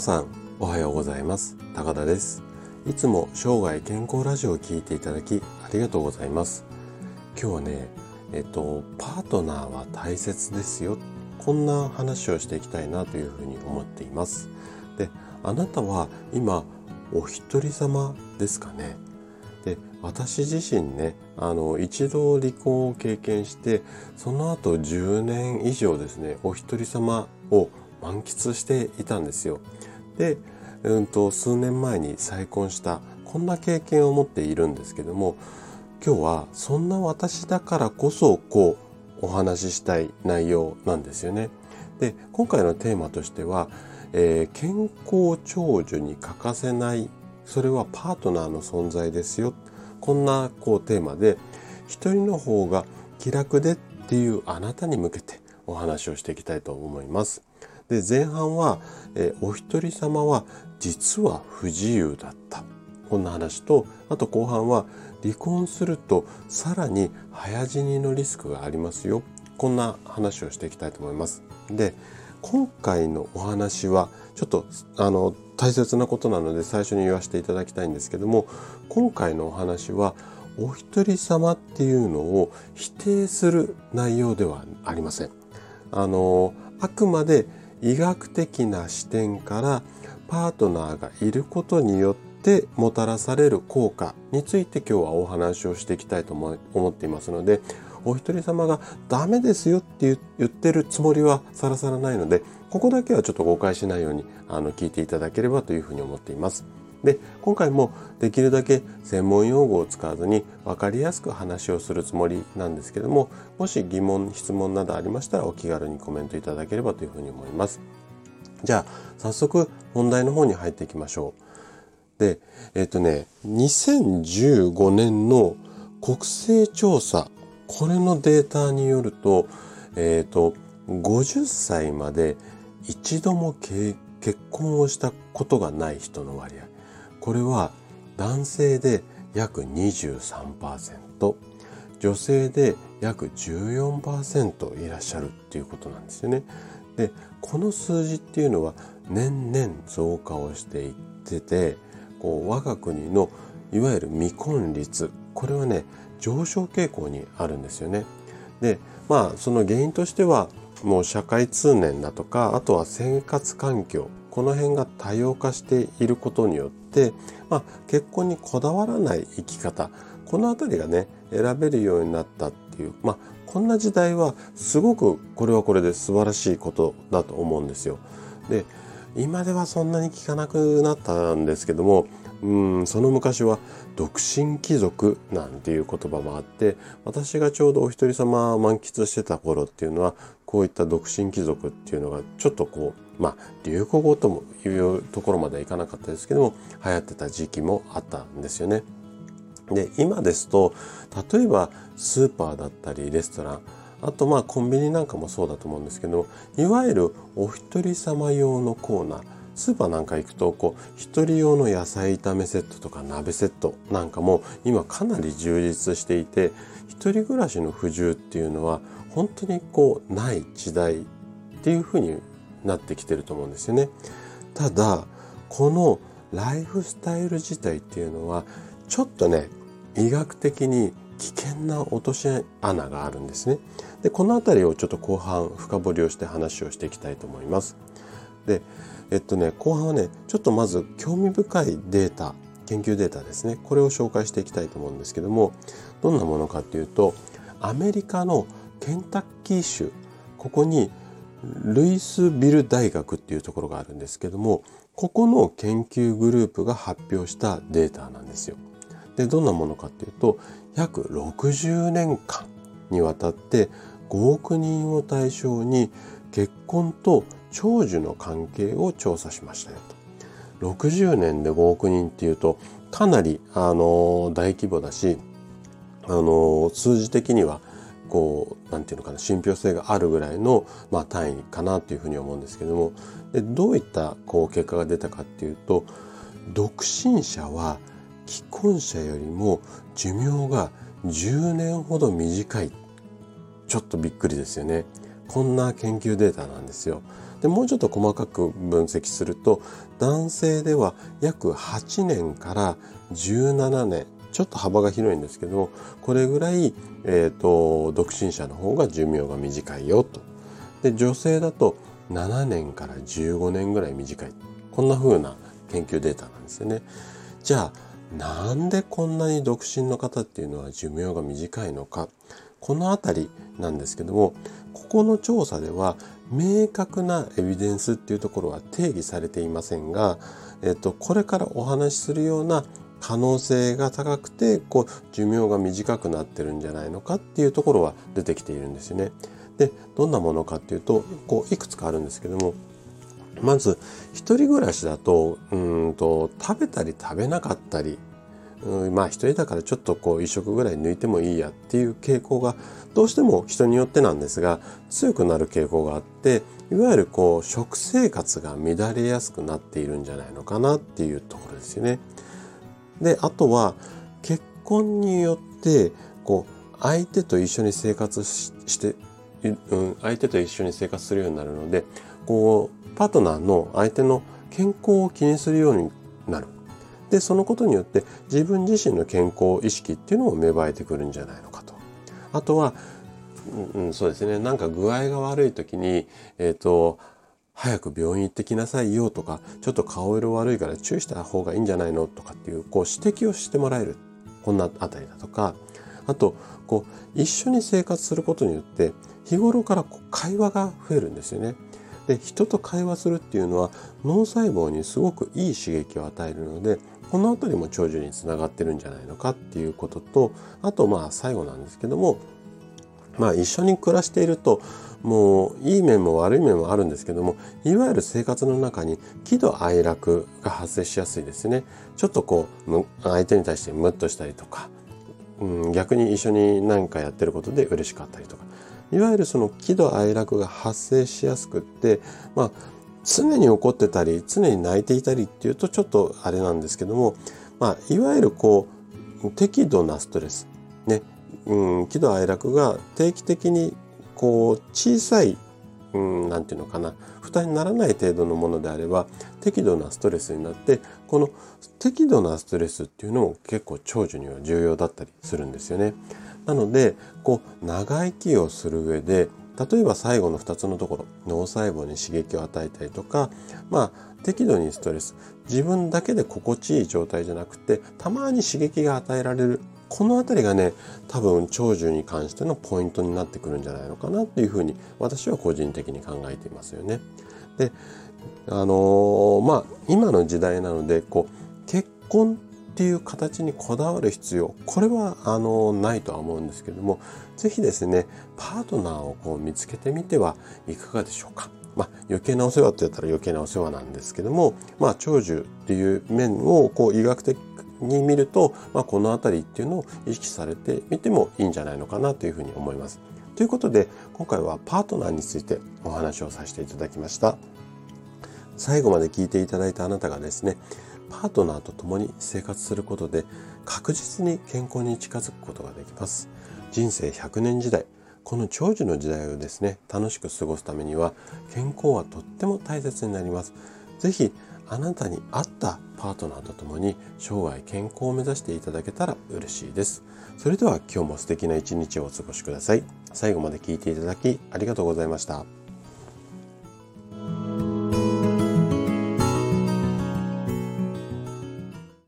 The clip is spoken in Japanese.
皆さんおはようございます。高田です。いつも生涯健康ラジオを聞いていただきありがとうございます。今日はねえっとパートナーは大切ですよ。こんな話をしていきたいなというふうに思っています。であなたは今お一人様ですかね。で私自身ねあの一度離婚を経験してその後10年以上ですねお一人様を満喫していたんですよ。で、うんと、数年前に再婚したこんな経験を持っているんですけども今日はそんな私だからこそこうお話ししたい内容なんですよね。で今回のテーマとしては、えー、健康長寿に欠かせないそれはパートナーの存在ですよこんなこうテーマで一人の方が気楽でっていうあなたに向けてお話をしていきたいと思います。で前半は、えお一人様は実は不自由だったこんな話とあと後半は離婚するとさらに早死にのリスクがありますよこんな話をしていきたいと思います。で今回のお話はちょっとあの大切なことなので最初に言わせていただきたいんですけども今回のお話はお一人様っていうのを否定する内容ではありません。あのあくまで医学的な視点からパートナーがいることによってもたらされる効果について今日はお話をしていきたいと思っていますのでお一人様がダメですよって言ってるつもりはさらさらないのでここだけはちょっと誤解しないようにあの聞いていただければというふうに思っています。で今回もできるだけ専門用語を使わずに分かりやすく話をするつもりなんですけどももし疑問質問などありましたらお気軽にコメントいただければというふうに思います。じゃあ早速問題の方に入っていきましょう。でえっ、ー、とね2015年の国勢調査これのデータによるとえっ、ー、と50歳まで一度も結婚をしたことがない人の割合。これは男性で約23%女性で約14%いらっしゃるっていうことなんですよね。でこの数字っていうのは年々増加をしていっててこう我が国のいわゆる未婚率これはね上昇傾向にあるんですよね。でまあその原因としてはもう社会通念だとかあとは生活環境この辺が多様化していることによって、まあ、結婚にこだわらない生き方この辺りがね選べるようになったっていう、まあ、こんな時代はすごくこれはこれで素晴らしいことだと思うんですよ。で今ではそんなに聞かなくなったんですけどもうんその昔は独身貴族なんていう言葉もあって私がちょうどお一人様満喫してた頃っていうのはこういった独身貴族っていうのがちょっとこうまあ流行語ともいうところまではいかなかったですけども流行ってた時期もあったんですよね。で今ですと例えばスーパーだったりレストランあとまあコンビニなんかもそうだと思うんですけどいわゆるお一人様用のコーナースーパーなんか行くとこう一人用の野菜炒めセットとか鍋セットなんかも今かなり充実していて一人暮らしの不自由っていうのは本当にこうない時代っていうふうになってきてると思うんですよね。ただこのライフスタイル自体っていうのはちょっとね医学的に危険な落とし穴があるんですね。でこの辺りをちょっと後半深掘りをして話をしていきたいと思います。でえっとね後半はねちょっとまず興味深いデータ研究データですねこれを紹介していきたいと思うんですけどもどんなものかっていうとアメリカのケンタッキー州ここにルイスビル大学っていうところがあるんですけどもここの研究グループが発表したデータなんですよ。でどんなものかっていうと約60年間にわたって5億人を対象に結婚と長寿の関係を調査しましたよと。60年で5億人っていうとかなりあの大規模だしあの数字的にはこうなんていうのかな信憑性があるぐらいの、まあ、単位かなというふうに思うんですけども。でどういったこう結果が出たかっていうと独身者は既婚者よりも寿命が10年ほど短い。ちょっとびっくりですよね。こんな研究データなんですよ。でもうちょっと細かく分析すると男性では約8年から17年ちょっと幅が広いんですけどもこれぐらい、えーと、独身者の方が寿命が短いよと。で女性だと7年から15年ぐらい短いこんな風な研究データなんですよね。じゃあなんでこんなに独身の方っていうのは寿命が短いのかこの辺りなんですけどもここの調査では明確なエビデンスっていうところは定義されていませんが、えっと、これからお話しするような可能性が高くてこう寿命が短くなってるんじゃないのかっていうところは出てきているんですよね。でどんなものかっていうとこういくつかあるんですけどもまず一人暮らしだとうんと食べたり食べなかったりうんまあ一人だからちょっとこう一食ぐらい抜いてもいいやっていう傾向がどうしても人によってなんですが強くなる傾向があっていわゆるこう食生活が乱れやすくなっているんじゃないのかなっていうところですよね。であとは結婚によってこう相手と一緒に生活して、うん、相手と一緒に生活するようになるのでこうパートナーの相手の健康を気にするようになる。でそのことによって自分自身の健康意識っていうのも芽生えてくるんじゃないのかと。あとは、うん、そうですねなんか具合が悪い時にえっ、ー、と早く病院行ってきなさいよとかちょっと顔色悪いから注意した方がいいんじゃないのとかっていうこう指摘をしてもらえるこんなあたりだとかあとこう一緒に生活することによって日頃からこう会話が増えるんですよね。で人と会話するっていうのは脳細胞にすごくいい刺激を与えるのでこの辺りも長寿につながってるんじゃないのかっていうこととあとまあ最後なんですけどもまあ一緒に暮らしているともういい面も悪い面もあるんですけどもいわゆる生活の中に喜怒哀楽が発生しやすいですね。ちょっとこう相手に対してムッとしたりとか、うん、逆に一緒に何かやってることで嬉しかったりとか。いわゆるその喜怒哀楽が発生しやすくってまあ常に怒ってたり常に泣いていたりっていうとちょっとあれなんですけどもまあいわゆるこう適度なストレス。ね。うん、喜怒哀楽が定期的にこう小さいうん、ていうのかな。負担にならない程度のものであれば適度なストレスになってこの適度なストレスっていうのも結構長寿には重要だったりするんですよね。なのでこう長生きをする上で例えば最後の2つのところ脳細胞に刺激を与えたりとかまあ適度にストレス自分だけで心地いい状態じゃなくてたまに刺激が与えられるこの辺りがね多分長寿に関してのポイントになってくるんじゃないのかなっていうふうに私は個人的に考えていますよね。であのー、まあ今の時代なのでこう結婚っていう形にこだわる必要これはあのないとは思うんですけども是非ですねパートナーをこう見つけてみてはいかがでしょうか。まあ、余計なお世話って言ったら余計なお世話なんですけども、まあ、長寿っていう面をこう医学的に見ると、まあ、この辺りっていうのを意識されてみてもいいんじゃないのかなというふうに思います。ということで今回はパートナーについてお話をさせていただきました。最後まで聞いていただいたあなたがですねパートナーと共に生活することで確実に健康に近づくことができます。人生100年時代この長寿の時代をですね楽しく過ごすためには健康はとっても大切になります。ぜひあなたに合ったパートナーと共に生涯健康を目指していただけたら嬉しいです。それでは今日も素敵な一日をお過ごしください。最後まで聞いていただきありがとうございました。